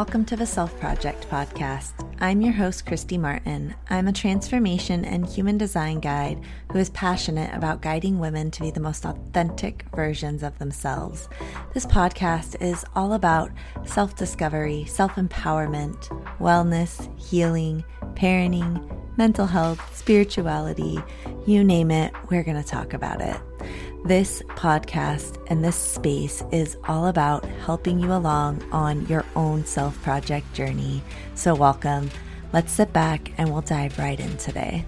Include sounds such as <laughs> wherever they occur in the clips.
welcome to the Self Project podcast. I'm your host, Kristy Martin. I'm a transformation and human design guide who is passionate about guiding women to be the most authentic versions of themselves. This podcast is all about self discovery, self empowerment, wellness, healing, parenting, mental health, spirituality you name it, we're going to talk about it. This podcast and this space is all about helping you along on your own self project journey. So, welcome. Let's sit back and we'll dive right in today.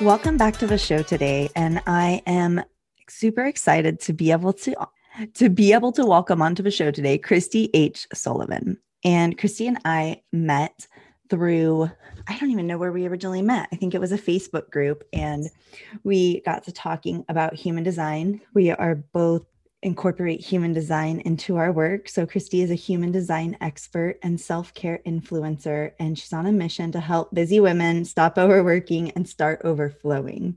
Welcome back to the show today, and I am super excited to be able to to be able to welcome onto the show today Kristi H. Sullivan. And Kristi and I met through I don't even know where we originally met. I think it was a Facebook group and we got to talking about human design. We are both incorporate human design into our work. So Kristi is a human design expert and self-care influencer and she's on a mission to help busy women stop overworking and start overflowing.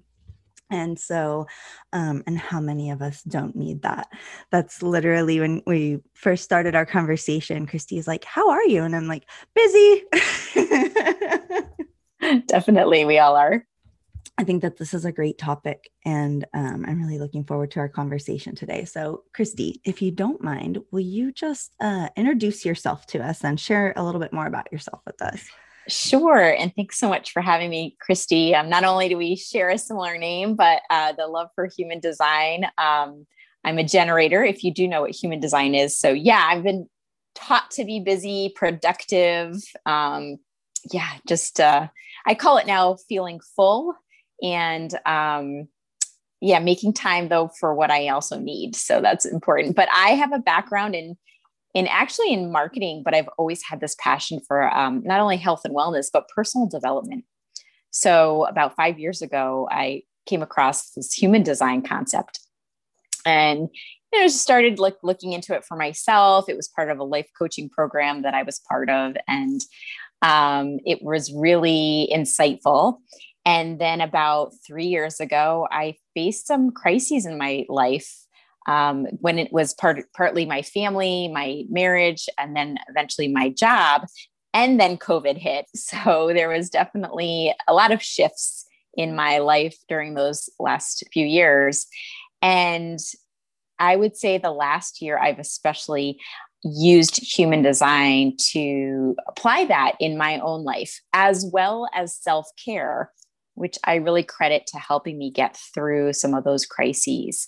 And so, um, and how many of us don't need that? That's literally when we first started our conversation. Kristi is like, How are you? And I'm like, Busy. <laughs> Definitely, we all are. I think that this is a great topic, and um, I'm really looking forward to our conversation today. So, Kristi, if you don't mind, will you just uh, introduce yourself to us and share a little bit more about yourself with us? Sure. And thanks so much for having me, Kristy. Um, not only do we share a similar name, but uh, the love for human design. Um, I'm a generator, if you do know what human design is. So, yeah, I've been taught to be busy, productive. Um, yeah, just uh, I call it now feeling full and um, yeah, making time though for what I also need. So that's important. But I have a background in in actually in marketing, but I've always had this passion for um, not only health and wellness, but personal development. So about five years ago, I came across this human design concept and you know, just started like looking into it for myself. It was part of a life coaching program that I was part of, and um, it was really insightful. And then about three years ago, I faced some crises in my life um, when it was part, partly my family, my marriage, and then eventually my job. And then COVID hit. <laughs> So there was definitely a lot of shifts in my life during those last few years. And I would say the last year, I've especially used human design to apply that in my own life, as well as self care, which I really credit to helping me get through some of those crises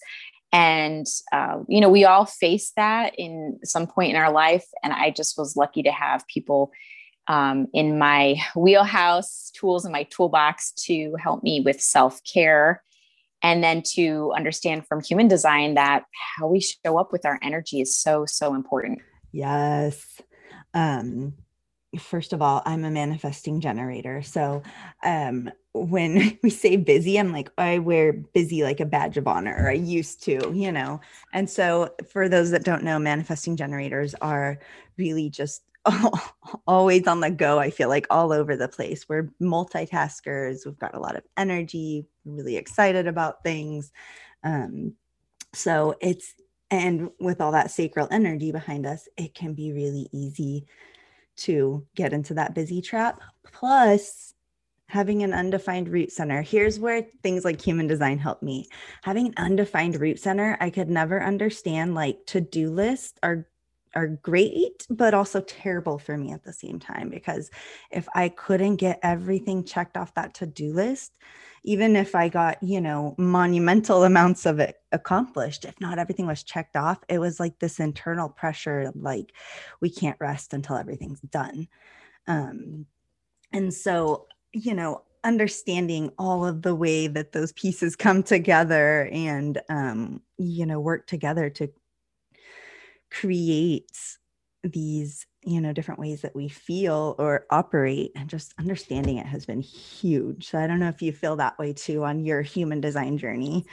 and uh, you know we all face that in some point in our life. And i just was lucky to have people um, in my wheelhouse tools in my toolbox to help me with self-care and then to understand from human design that how we show up with our energy is so so important. Yes. Um first of all, I'm a manifesting generator. So um, when <laughs> we say busy, I'm like, I wear busy like a badge of honor, or I used to, you know. And so for those that don't know, manifesting generators are really just <laughs> always on the go. I feel like all over the place. We're multitaskers. We've got a lot of energy, really excited about things. Um, so it's, and with all that sacral energy behind us, it can be really easy to get into that busy trap. Plus, having an undefined root center. Here's where things like human design help me. Having an undefined root center, I could never understand like to-do lists are are great but also terrible for me at the same time because if I couldn't get everything checked off that to-do list, even if I got, you know, monumental amounts of it accomplished, if not everything was checked off, it was like this internal pressure like we can't rest until everything's done. Um, and so, you know, understanding all of the way that those pieces come together and, um, you know, work together to create these you know different ways that we feel or operate and just understanding it has been huge so i don't know if you feel that way too on your human design journey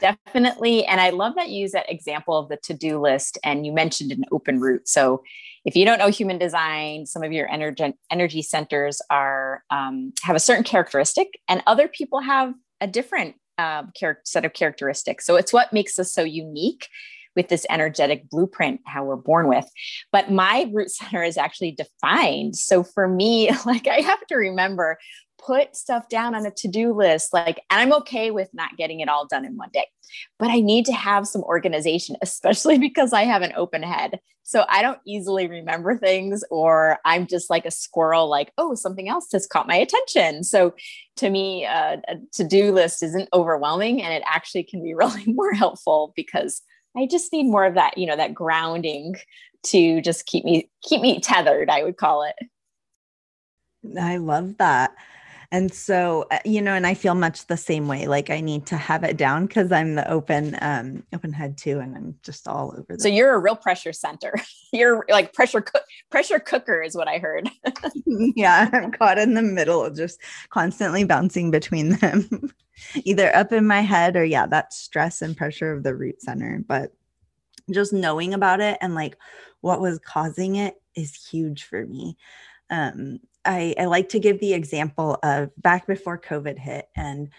Definitely. And I love that you use that example of the to do list. And you mentioned an open root. So if you don't know human design, some of your energy, energy centers are um, have a certain characteristic, and other people have a different uh, set of characteristics. So it's what makes us so unique with this energetic blueprint how we're born with but my root center is actually defined so for me <laughs> like i have to remember put stuff down on a to-do list like and i'm okay with not getting it all done in one day but i need to have some organization <laughs> especially because i have an open head. So i don't easily remember things or i'm just like a squirrel like oh something else has caught my attention. So to me uh, a to-do list isn't overwhelming and it actually can be <laughs> really more helpful because i just need more of that you know that grounding to just keep me keep me tethered i would call it. I love that. And so, uh, you know, and I feel much the same way. Like I need to have it down because I'm the open, um, open head too, and I'm just all over. The- so you're a real pressure center. <laughs> you're like pressure cook, pressure cooker is what I heard. <laughs> yeah, I'm caught in the middle, just constantly bouncing between them, <laughs> either up in my head or yeah, that stress and pressure of the root center. But just knowing about it and like what was causing it is huge for me. Um, I, I like to give the example of back before COVID hit, and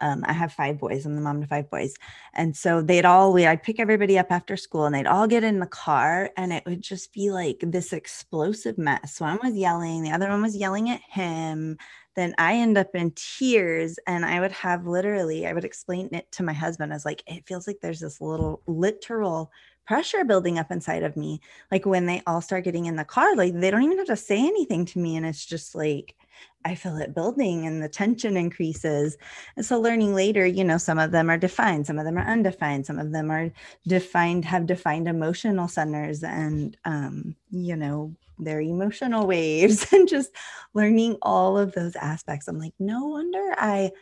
um, I have five boys. I'm the mom to five boys, and so they'd all we I'd pick everybody up after school, and they'd all get in the car, and it would just be like this explosive mess. One was yelling, the other one was yelling at him. Then I end up in tears, and I would have literally I would explain it to my husband as like it feels like there's this little literal pressure building up inside of me. Like when they all start getting in the car, like they don't even have to say anything to me. And it's just like, I feel it building and the tension increases. And so learning later, you know, some of them are defined, some of them are undefined, some of them are defined, have defined emotional centers and, um, you know, their emotional waves <laughs> and just learning all of those aspects. I'm like, no wonder I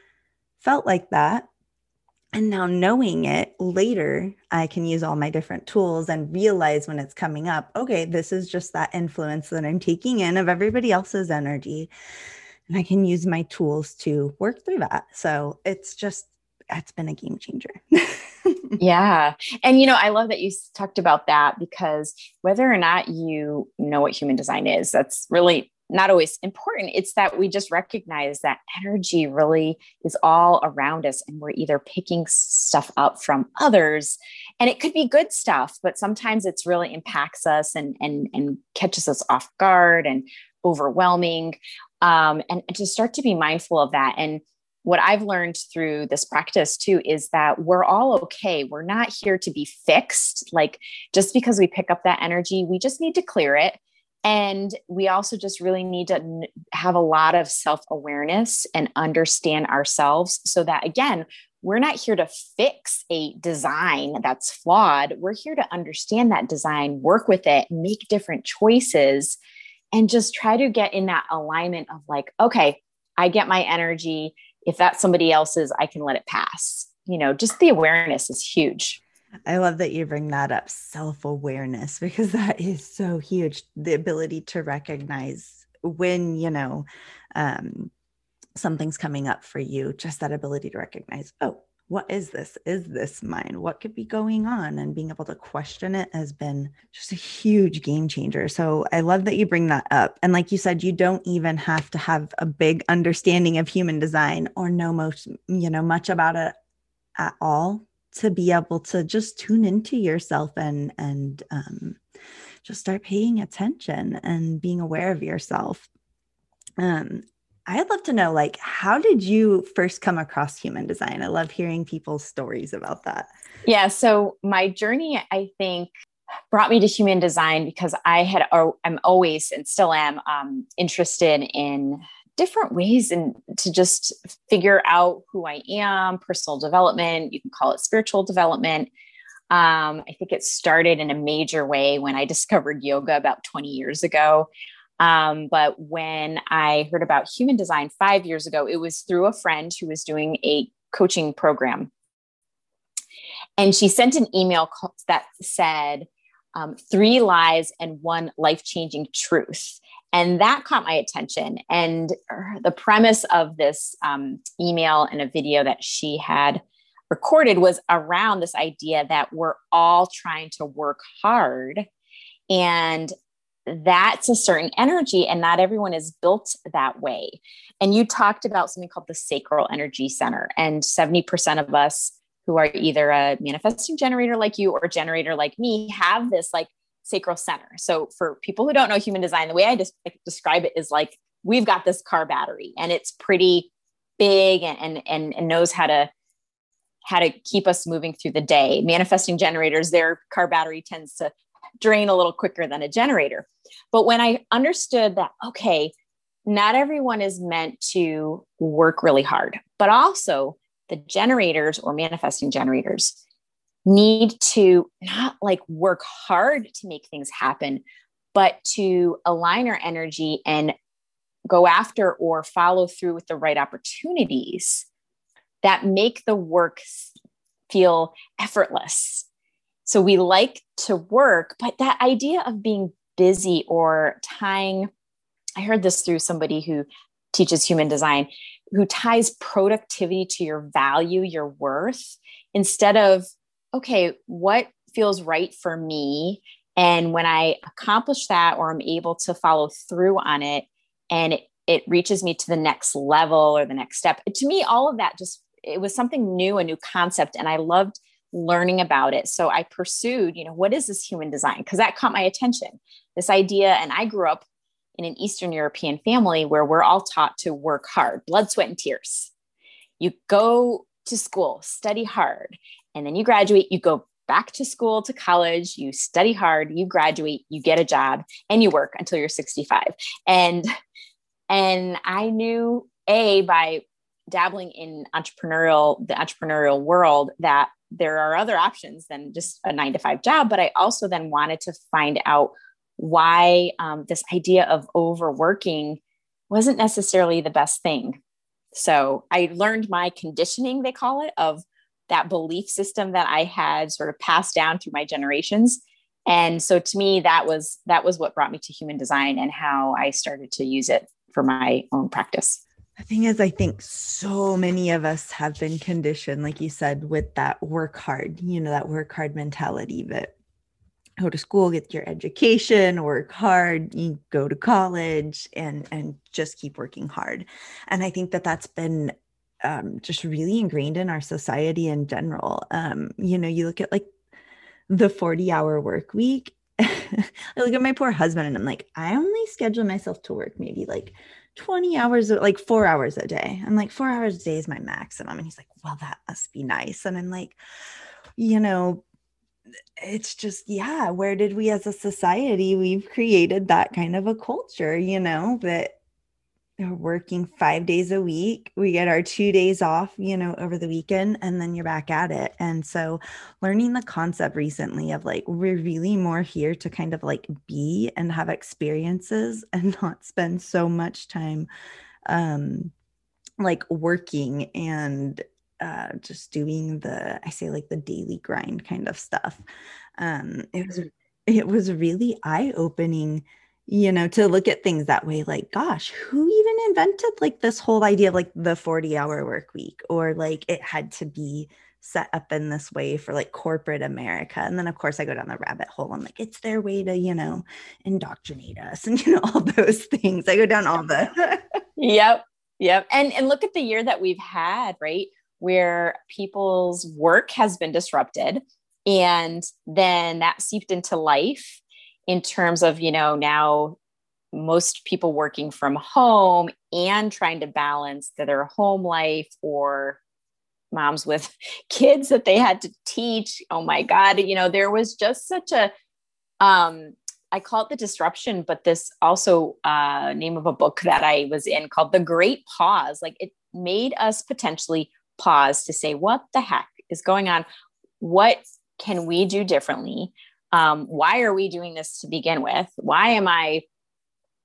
felt like that and now knowing it later, I can use all my different tools and realize when it's coming up, okay, this is just that influence that I'm taking in of everybody else's energy. And I can use my tools to work through that. So it's just, it's been a game changer. <laughs> yeah. And, you know, I love that you talked about that because whether or not you know what human design is, that's really not always important. It's that we just recognize that energy really is all around us, and we're either picking stuff up from others, and it could be good stuff, but sometimes it's really impacts us and and and catches us off guard and overwhelming. Um, and, and to start to be mindful of that and what I've learned through this practice too is that we're all okay. We're not here to be fixed. Like just because we pick up that energy, we just need to clear it and we also just really need to have a lot of self awareness and understand ourselves so that, again, we're not here to fix a design that's flawed. We're here to understand that design, work with it, make different choices, and just try to get in that alignment of like, okay, I get my energy. If that's somebody else's, I can let it pass. You know, just the awareness is huge. I love that you bring that up self awareness because that is so huge. The ability to recognize when, you know, um, something's coming up for you, just that ability to recognize, oh, what is this? Is this mine? What could be going on? And being able to question it has been just a huge game changer. So I love that you bring that up. And like you said, you don't even have to have a big understanding of human design or know most, you know, much about it at all to be able to just tune into yourself and and um, just start paying attention and being aware of yourself. Um, i'd love to know like how did you first come across human design? I love hearing people's stories about that. Yeah so my journey i think brought me to human design because i had i'm always and still am um, interested in different ways and to just figure out who I am, personal development, you can call it spiritual development. Um, I think it started in a major way when I discovered yoga about 20 years ago. Um, but when I heard about human design five years ago, it was through a friend who was doing a coaching program. And she sent an email that said, um, Three lies and one life changing truth. And that caught my attention. And the premise of this um, email and a video that she had recorded was around this idea that we're all trying to work hard. And that's a certain energy and not everyone is built that way. And you talked about something called the sacral energy center. And 70% of us who are either a manifesting generator like you or generator like me have this like sacral center. So for people who don't know human design the way i describe it is like we've got this car battery and it's pretty big and, and and knows how to how to keep us moving through the day. Manifesting generators their car battery tends to drain a little quicker than a generator. But when i understood that okay not everyone is meant to work really hard but also the generators or manifesting generators need to not like work hard to make things happen but to align our energy and go after or follow through with the right opportunities that make the work feel effortless. So we like to work, but that idea of being busy or tying, I heard this through somebody who teaches human design, who ties productivity to your value, your worth, instead of, okay, what feels right for me? And when I accomplish that or I'm able to follow through on it, and it, it reaches me to the next level or the next step. To me, all of that just it was something new, a new concept, and I loved learning about it. So I pursued, you know, what is this human design? Because that caught my attention. This idea, and I grew up in an Eastern European family where we're all taught to work hard, blood, sweat, and tears. You go to school, study hard, and then you graduate, you go back to school to college, you study hard, you graduate, you get a job, and you work until you're 65. And and I knew a by dabbling in entrepreneurial the entrepreneurial world that there are other options than just a nine to five job but i also then wanted to find out why um, this idea of overworking wasn't necessarily the best thing so i learned my conditioning they call it of that belief system that i had sort of passed down through my generations and so to me that was that was what brought me to human design and how i started to use it for my own practice the thing is, I think so many of us have been conditioned, like you said, with that work hard, you know, that work hard mentality that go to school, get your education, work hard, you go to college and and just keep working hard. And I think that that's been um, just really ingrained in our society in general. Um, you know, you look at like the 40 hour work week. <laughs> I look at my poor husband and I'm like, I only schedule myself to work maybe like 20 hours, like four hours a day. I'm like, four hours a day is my maximum. And he's like, well, that must be nice. And I'm like, you know, it's just, yeah, where did we as a society, we've created that kind of a culture, you know, that working five days a week. We get our two days off, you know, over the weekend, and then you're back at it. And so, learning the concept recently of like, we're really more here to kind of like be and have experiences <laughs> and not spend so much time, um, like working and uh, just doing the, I say like the daily grind kind of stuff. Um, it was, it was really eye opening you know to look at things that way like gosh who even invented like this whole idea of like the 40 hour work week? Or like it had to be set up in this way for like corporate america. And then of course i go down the rabbit hole. I'm like it's their way to you know indoctrinate us <laughs> and you know all those things. I go down all the <laughs> yep yep. And and look at the year that we've had right where people's work has been disrupted and then that seeped into life in terms of, you know, now most people working from home and trying to balance their home life or moms with <laughs> kids that they had to teach. Oh my God, you know, there was just such a um I call it the disruption, but this also uh, name of a book that I was in called The Great Pause. Like it made us potentially pause to say, what the heck is going on? What can we do differently? Um, why are we doing this to begin with? Why am I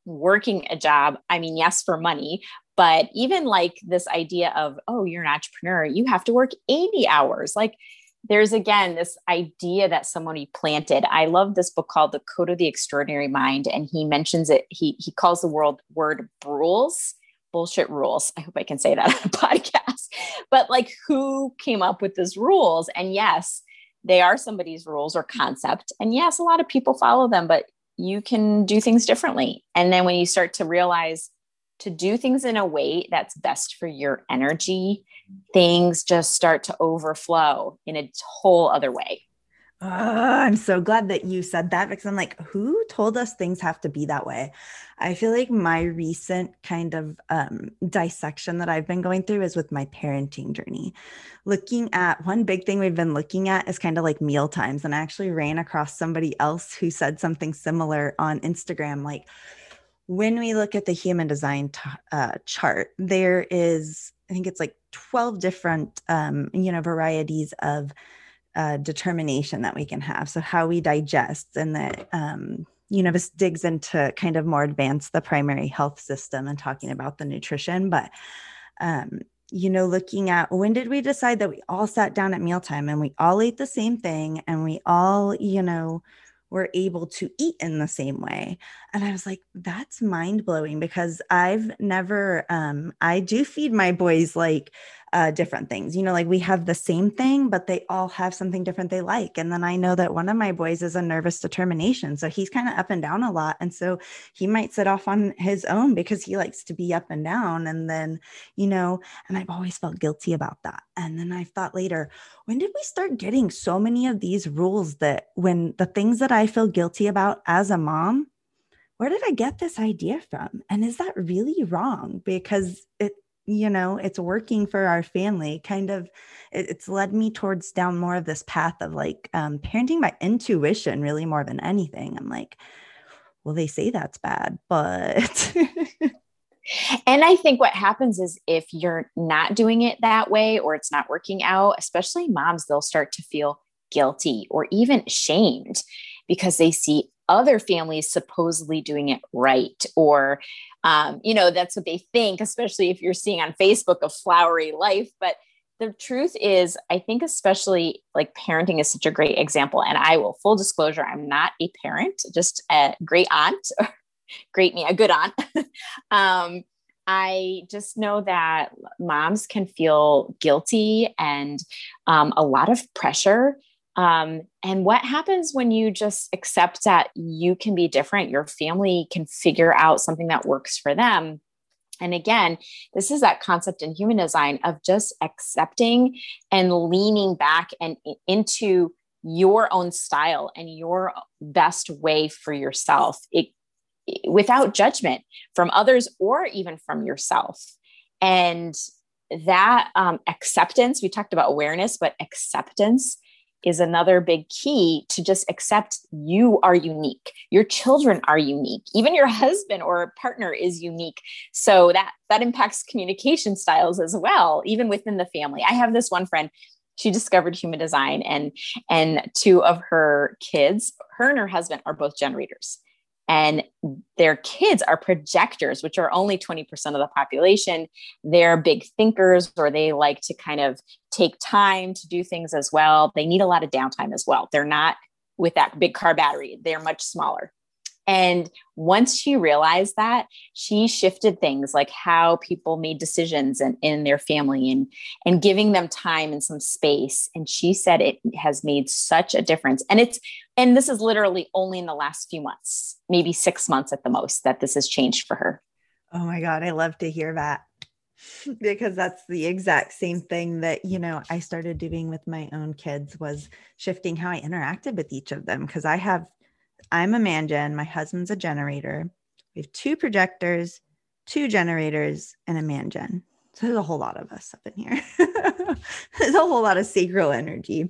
working a job? I mean, yes, for money, but even like this idea of, oh, you're an entrepreneur, you have to work 80 hours. Like, there's again this idea that somebody planted. I love this book called The Code of the Extraordinary Mind, and he mentions it. He he calls the world word rules bullshit rules. I hope I can say that on a <laughs> podcast. But like who came up with these rules? And yes, they are somebody's rules or concept. And yes, a lot of people follow them, but you can do things differently. And then when you start to realize to do things in a way that's best for your energy, things just start to overflow in a whole other way. Uh, I'm so glad that you said that because I'm like, who told us things have to be that way? I feel like my recent kind of um, dissection that I've been going through is with my parenting journey. Looking at one big thing we've been looking at is kind of like meal times. And I actually ran across somebody else who said something similar on Instagram. Like, when we look at the human design t- uh, chart, there is, I think it's like 12 different, um, you know, varieties of uh, determination that we can have. So how we digest and that, um, you know, this digs into kind of more advanced the primary health system and talking about the nutrition, but um, you know, looking at when did we decide that we all sat down at mealtime and we all ate the same thing and we all, you know, were able to eat in the same way. And I was like, that's mind blowing because I've never, um, I do feed my boys like uh, different things. You know, like we have the same thing, but they all have something different they like. And then I know that one of my boys is a nervous determination. So he's kind of up and down a lot. And so he might sit off on his own because he likes to be up and down. And then, you know, and I've always felt guilty about that. And then I thought later, when did we start getting so many of these rules that when the things that I feel guilty about as a mom, where did I get this idea from? And is that really wrong? Because it you know it's working for our family kind of it, it's led me towards down more of this path of like um, parenting by intuition really more than anything. I'm like well they say that's bad but <laughs> and i think what happens is if you're not doing it that way or it's not working out especially moms they'll start to feel guilty or even shamed because they see other families supposedly doing it right or um, you know that's what they think especially if you're seeing on facebook a flowery life. But the truth is i think especially like parenting is such a great example. And i will full disclosure i'm not a parent just a great aunt <laughs> great me a good aunt. <laughs> Um, I just know that moms can feel guilty and um, a lot of pressure um, and what happens when you just accept that you can be different? Your family can figure out something that works for them. And again, this is that concept in human design of just accepting and leaning back and into your own style and your best way for yourself it, without judgment from others or even from yourself. And that um, acceptance, we talked about awareness, but acceptance is another big key to just accept you are unique. Your children are unique. Even your husband or partner is unique. So that that impacts communication styles as well even within the family. I have this one friend. She discovered human design and and two of her kids her and her husband are both generators and their kids are projectors, which are only 20% of the population. They're big thinkers, or they like to kind of take time to do things as well. They need a lot of downtime as well. They're not with that big car battery, they're much smaller. And once she realized that, she shifted things like how people made decisions in, in their family and, and giving them time and some space. And she said it has made such a difference. And it's, and this is literally only in the last few months, maybe six months at the most, that this has changed for her. Oh my God, I love to hear that <laughs> because that's the exact same thing that you know i started doing with my own kids was shifting how i interacted with each of them because i have I'm a man gen, my husband's a generator. We have two projectors, two generators, and a man gen. So there's a whole lot of us up in here. <laughs> there's a whole lot of sacral energy.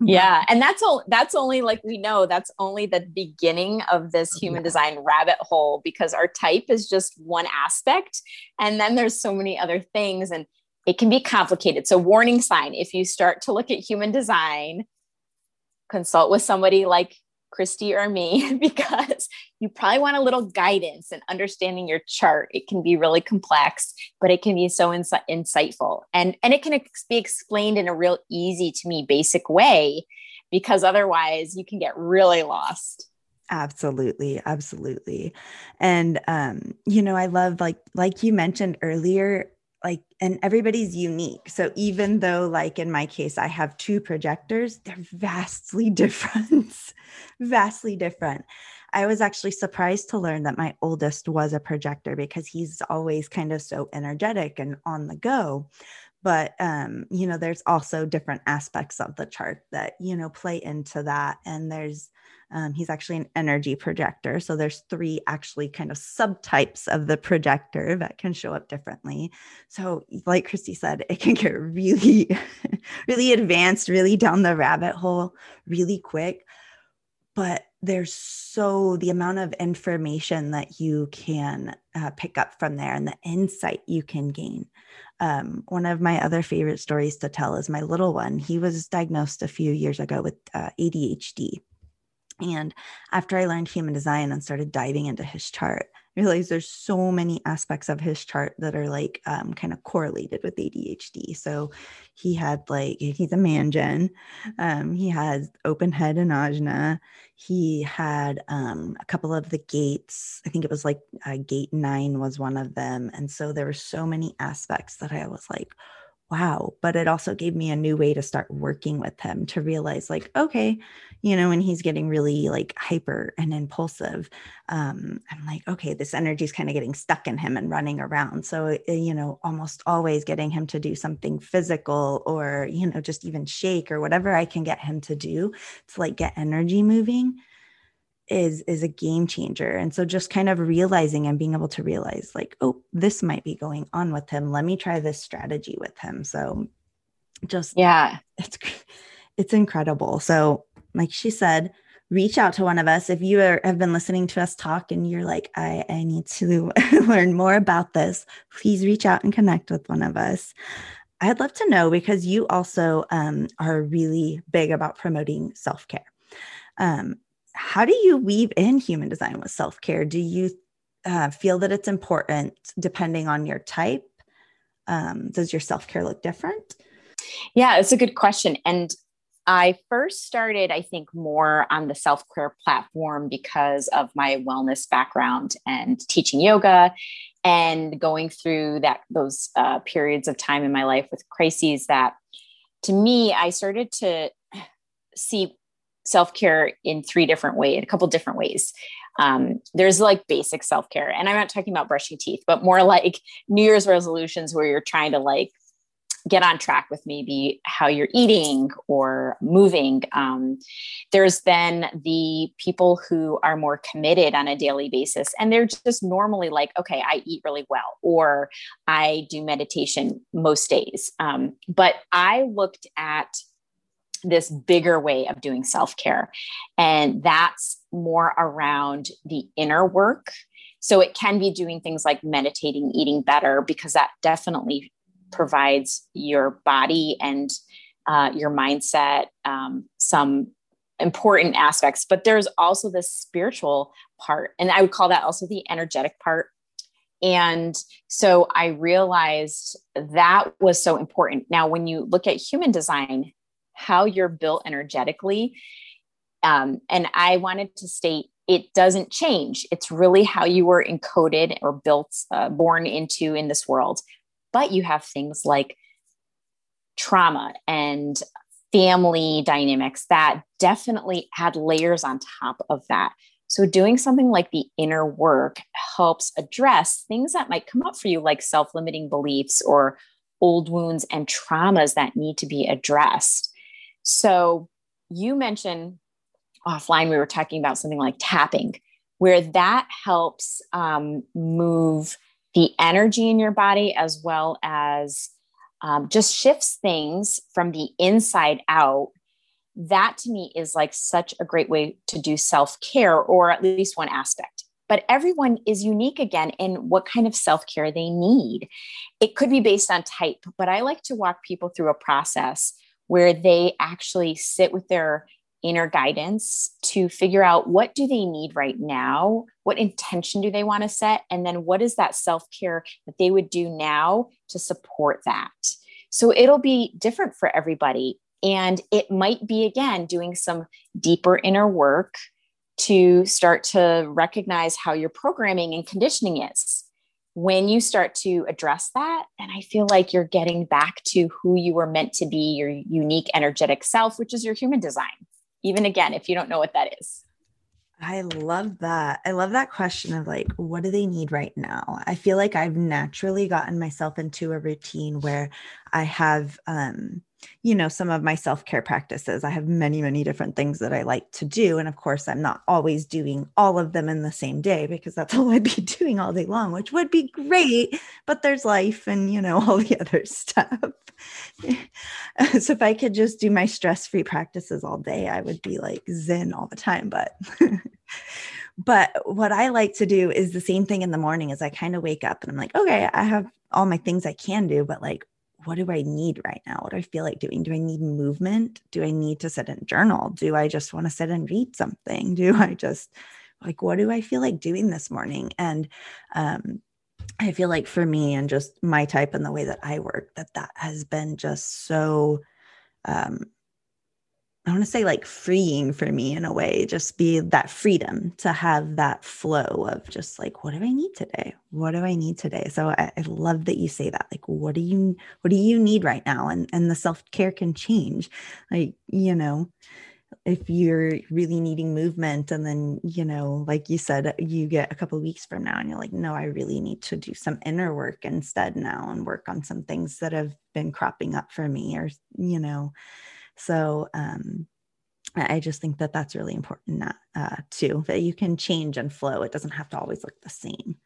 Yeah, and that's all that's only like we know that's only the beginning of this oh, human yeah. design rabbit hole because our type is just one aspect and then there's so many other things and it can be complicated. So warning sign if you start to look at human design consult with somebody like Kristy or me <laughs> because you probably want a little guidance and understanding your chart. It can be really complex, but it can be so ins- insightful and and it can ex- be explained in a real easy to me basic way because otherwise you can get really lost. Absolutely, absolutely. And um, you know, I love like like you mentioned earlier, like and everybody's unique. So even though like in my case I have two projectors, they're vastly <laughs> different. vastly different. I was actually surprised to learn that my oldest was a projector because he's always kind of so energetic and on the go but um, you know there's also different aspects of the chart that you know play into that and there's um, he's actually an energy projector so there's three actually kind of subtypes of the projector that can show up differently. So like Kristi said it can get really <laughs> really advanced really down the rabbit hole really quick but there's so the amount of information that you can uh, pick up from there and the insight you can gain um, one of my other favorite stories to tell is my little one. He was diagnosed a few years ago with uh, adhd and after i learned human design and started diving into his chart realize there's so many aspects of his chart that are like um, kind of correlated with ADHD. So he had like he's a man gen. Um, he has open head and ajna. He had um, a couple of the gates. I think it was like uh, gate nine was one of them. And so there were so many aspects that I was like, wow. But it also gave me a new way to start working with him to realize, like, okay, you know, when he's getting really like hyper and impulsive, um, I'm like, okay, this energy is kind of getting stuck in him and running around. So, uh, you know, almost always getting him to do something physical or, you know, just even shake or whatever I can get him to do to like get energy moving is is a game changer. And so just kind of realizing and being able to realize like oh this might be going on with him. Let me try this strategy with him. So just yeah. it's it's incredible. So like she said reach out to one of us. If you are, have been listening to us talk and you're like i i need to <laughs> learn more about this please reach out and connect with one of us. I'd love to know because you also um, are really big about promoting self-care. Um, how do you weave in human design with self care? Do you uh, feel that it's important depending on your type? Um, does your self care look different? Yeah, it's a good question. And I first started, I think, more on the self care platform because of my wellness background and teaching yoga and going through that those uh, periods of time in my life with crises that to me i started to see self care in three different ways, a couple different ways. Um, there's like basic self care, and I'm not talking about brushing teeth, but more like New Year's resolutions where you're trying to like get on track with maybe how you're eating or moving. Um, there's then the people who are more committed on a daily basis, and they're just normally like, okay, I eat really well, or I do meditation most days. Um, but I looked at this bigger way of doing self care. And that's more around the inner work. So it can be doing things like meditating, eating better, because that definitely provides your body and uh, your mindset um, some important aspects. But there's also this spiritual part. And I would call that also the energetic part. And so I realized that was so important. Now, when you look at human design, how you're built energetically. Um, and I wanted to state it doesn't change. It's really how you were encoded or built, uh, born into in this world. But you have things like trauma and family dynamics that definitely add layers on top of that. So, doing something like the inner work helps address things that might come up for you, like self limiting beliefs or old wounds and traumas that need to be addressed. So you mentioned offline, we were talking about something like tapping, where that helps um, move the energy in your body as well as um, just shifts things from the inside out. That to me is like such a great way to do self care, or at least one aspect. But everyone is unique again in what kind of self care they need. It could be based on type, but I like to walk people through a process where they actually sit with their inner guidance to figure out what do they need right now what intention do they want to set and then what is that self-care that they would do now to support that so it'll be different for everybody and it might be again doing some deeper inner work to start to recognize how your programming and conditioning is. When you start to address that, and I feel like you're getting back to who you were meant to be, your unique energetic self, which is your human design. Even again, if you don't know what that is. I love that. I love that question of like, what do they need right now? I feel like I've naturally gotten myself into a routine where I have, um, you know, some of my self care practices. I have many, many different things that I like to do. And of course, I'm not always doing all of them in the same day because that's <laughs> all I'd be doing all day long, which would be great. But there's life and, you know, <laughs> all the other stuff. <laughs> so if I could just do my stress free practices all day, I would be like zen all the time. But but what I like to do is the same thing in the morning is I kind of wake up and I'm like, okay, I have all my things I can do, but like, what do I need right now? What do I feel like doing? Do I need movement? Do I need to sit and journal? Do I just want to sit and read something? <laughs> Do I just like, what do I feel like doing this morning? And um, I feel like for me and just my type and the way that I work, that that has been just so, um, I want to say like freeing for me in a way, just be that freedom to have that flow of just like, what do I need today? What do I need today? So I, I love that you say that. Like, what do you, what do you need right now? And and the self care can change. Like, you know, if you're really needing movement and then you know like you said you get a couple weeks from now and you're like no i really need to do some inner work instead now and work on some things that have been cropping up for me or you know so um i just think that that's really important uh, too that you can change and flow it doesn't have to always look the same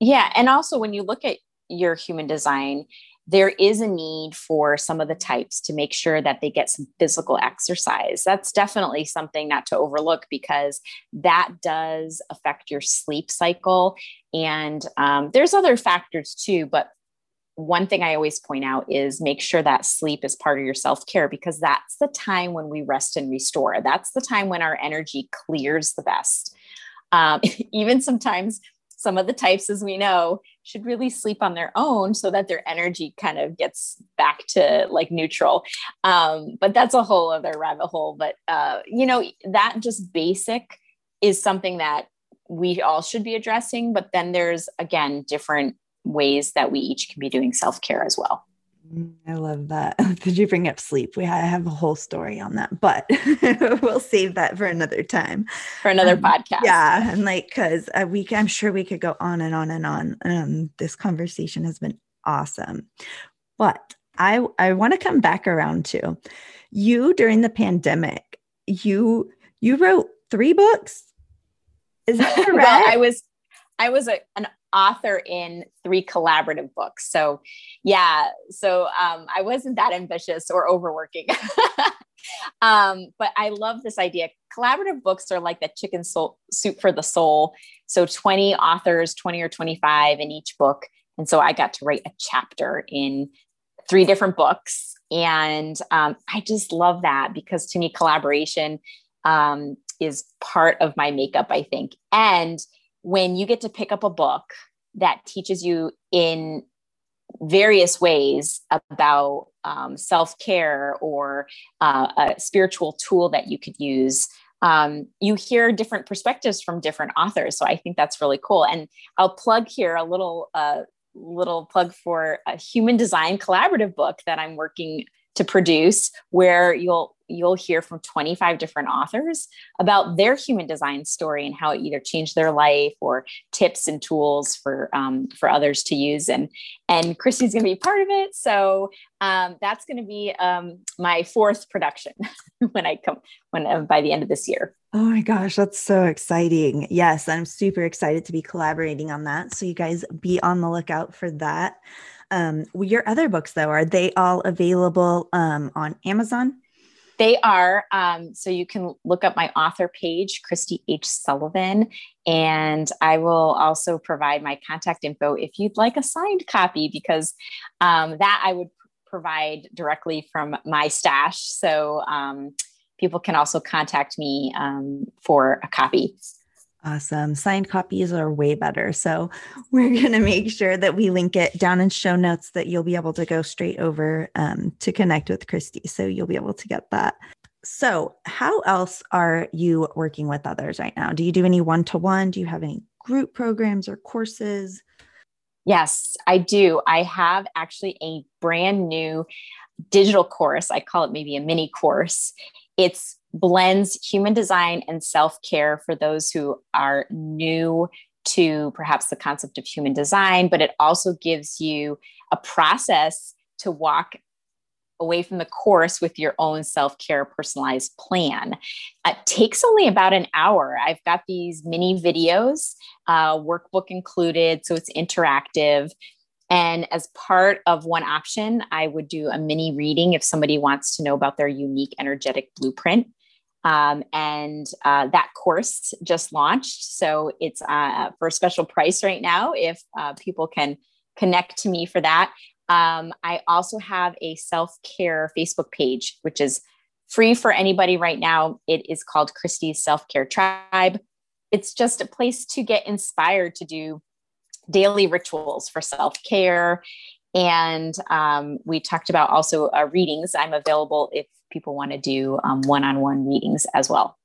yeah and also when you look at your human design there is a need for some of the types to make sure that they get some physical exercise. That's definitely something not to overlook because that does affect your sleep cycle. And um, there's other factors too, but one thing I always point out is make sure that sleep is part of your self care because that's the time when we rest and restore. That's the time when our energy clears the best. Um, <laughs> even sometimes some of the types, as we know, should really sleep on their own so that their energy kind of gets back to like neutral. Um, but that's a whole other rabbit hole. But, uh, you know, that just basic is something that we all should be addressing. But then there's, again, different ways that we each can be doing self care as well. I love that. <laughs> Did you bring up sleep? We have a whole story on that, but <laughs> we'll save that for another time. For another um, podcast. Yeah. And like, cause a week, I'm sure we could go on and on and on. Um, this conversation has been awesome. But I, I want to come back around to you during the pandemic. You, you wrote three books. Is that correct? <laughs> well, I was, I was a, an author in three collaborative books. So, yeah, so um, I wasn't that ambitious or overworking. <laughs> um, but I love this idea. Collaborative books are like the chicken soul, soup for the soul. So, 20 authors, 20 or 25 in each book. And so I got to write a chapter in three different books. And um, I just love that because to me, collaboration um, is part of my makeup, I think. And when you get to pick up a book that teaches you in various ways about um, self care or uh, a spiritual tool that you could use. Um, you hear different perspectives from different authors, so I think that's really cool. And I'll plug here a little uh, little plug for a human design collaborative book that I'm working to produce, where you'll you'll hear from 25 different authors about their human design story and how it either changed their life or tips and tools for um, for others to use. And and Kristy's going to be part of it. So um, that's going to be um, my fourth production <laughs> when i come when uh, by the end of this year. Oh my gosh that's so exciting. Yes i'm super excited to be collaborating on that. So you guys be on the lookout for that um, your other books though are they all available um, on amazon they are. Um, so you can look up my author page, Kristi H. Sullivan, and I will also provide my contact info if you'd like a signed copy, because um, that I would provide directly from my stash. So um, people can also contact me um, for a copy. Awesome. Signed copies are way better. So <laughs> we're going to make sure that we link it down in show notes that you'll be able to go straight over um, to connect with Kristi. So you'll be able to get that. So, how else are you working with others right now? Do you do any one to one? Do you have any group programs or courses? Yes, I do. I have actually a brand new digital course. I call it maybe a mini course. It's blends human design and self care for those who are new to perhaps the concept of human design, but it also gives you a process to walk away from the course with your own self care personalized plan. It takes only about an hour. I've got these mini videos, uh, workbook included, so it's interactive. And as part of one option, I would do a mini reading if somebody wants to know about their unique energetic blueprint. Um, and uh, that course just launched. So it's uh, for a special price right now if uh, people can connect to me for that. Um, I also have a self care Facebook page, which is free for anybody right now. It is called Kristi's Self Care Tribe. It's just a place to get inspired to do daily rituals for self care. And um, we talked about also uh, readings. I'm available if people want to do one on one readings as well.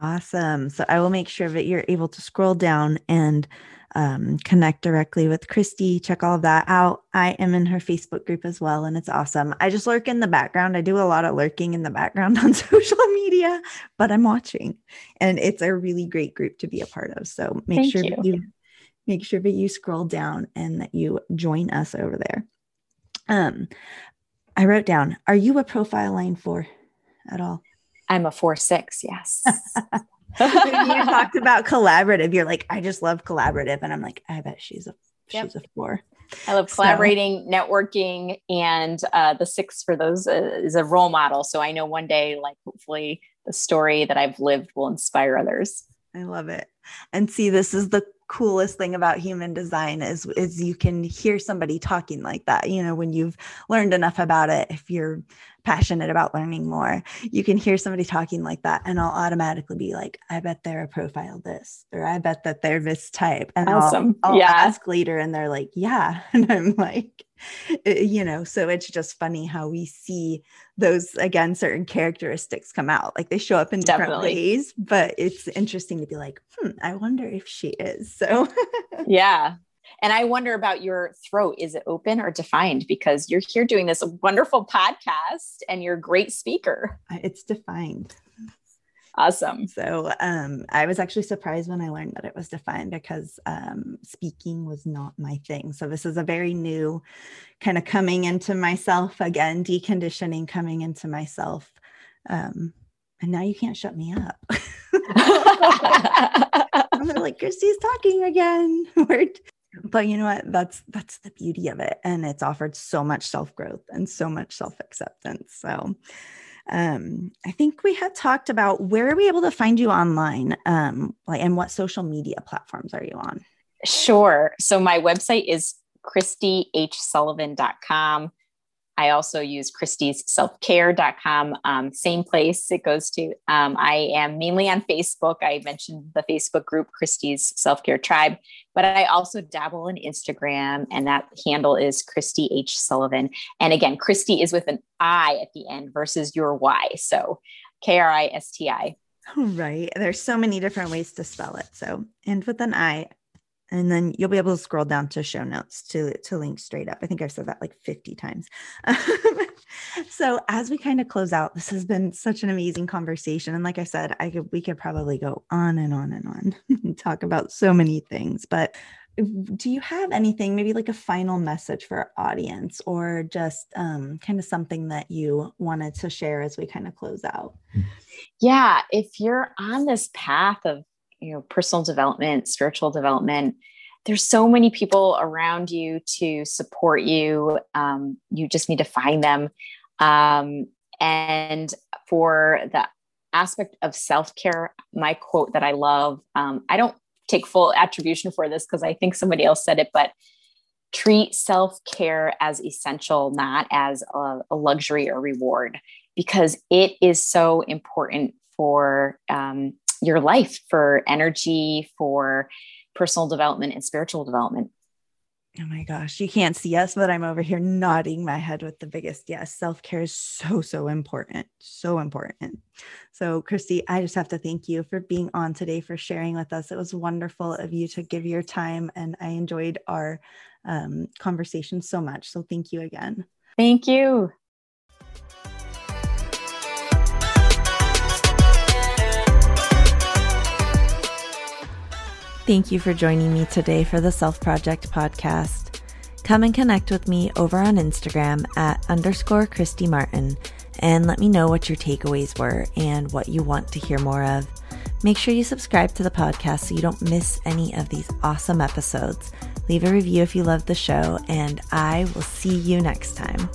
Awesome. So I will make sure that you're able to scroll down and um, connect directly with Kristi, check all of that out. I am in her Facebook group as well, and it's awesome. I just lurk in the background. I do a lot of lurking in the background <laughs> on social media, but I'm watching, and it's a really great group to be a part of. So make Thank sure you. that you make sure that you scroll down and that you join us over there. Um, I wrote down, are you a profile line four at all? I'm a four six, yes. <laughs> you <laughs> talked about collaborative. You're like, I just love collaborative. And I'm like, I bet she's a yep. she's a four. I love collaborating, so. networking, and uh, the six for those uh, is a role model. So I know one day, like hopefully, the story that I've lived will inspire others. I love it. And see, this is the coolest thing about human design is is you can hear somebody talking like that. You know, when you've learned enough about it, if you're passionate about learning more, you can hear somebody talking like that, and I'll automatically be like, I bet they're a profile this, or I bet that they're this type. And awesome. I'll, I'll yeah. ask later, and they're like, Yeah. <laughs> And I'm like, <laughs> you know, so it's just funny how we see those again, certain characteristics come out. Like they show up in different Definitely. ways, but it's interesting to be like, hmm, I wonder if she is. So <laughs> yeah. And I wonder about your throat. Is it open or defined? Because you're here doing this wonderful podcast and you're a great speaker. It's defined. Awesome. So um, I was actually surprised when I learned that it was defined because um, speaking was not my thing. So this is a very new kind of coming into myself again, deconditioning, coming into myself. Um, and now you can't shut me up. <laughs> they're like, Kristi's talking again. <laughs> but you know what that's that's the beauty of it and it's offered so much self-growth and so much self-acceptance so um, i think we had talked about where are we able to find you online um, like and what social media platforms are you on? Sure. So my website is kristihsullivan.com I also use Kristi's selfcare.com, um, same place it goes to. Um, I am mainly on Facebook. I mentioned the Facebook group, Kristi's Self Care Tribe, but I also dabble in Instagram, and that handle is Kristi H. Sullivan. And again, Kristi is with an I at the end versus your Y. So K R I S T I. Right. There's so many different ways to spell it. So, and with an I, and then you'll be able to scroll down to show notes to to link straight up. I think I've said that like 50 times. <laughs> so as we kind of close out, this has been such an amazing conversation. And like I said, I could we could probably go on and on and on <laughs> and talk about so many things. But do you have anything, maybe like a final message for our audience, or just um, kind of something that you wanted to share as we kind of close out? Yeah, if you're on this path of you know personal development spiritual development. There's so many people around you to support you. Um, you just need to find them. Um, and for the aspect of self-care my quote that i love um, i don't take full attribution for this because i think somebody else said it but treat self-care as essential not as a, a luxury or reward because it is so important for um, your life for energy, for personal development and spiritual development. Oh my gosh, you can't see us, but I'm over here nodding my head with the biggest yes. Self care is so, so important. So important. So, Kristi, I just have to thank you for being on today, for sharing with us. It was wonderful of you to give your time, and I enjoyed our um, conversation so much. So, thank you again. Thank you. Thank you for joining me today for the Self Project podcast. Come and connect with me over on Instagram at underscore Kristy Martin and let me know what your takeaways were and what you want to hear more of. Make sure you subscribe to the podcast so you don't miss any of these awesome episodes. Leave a review if you love the show, and I will see you next time.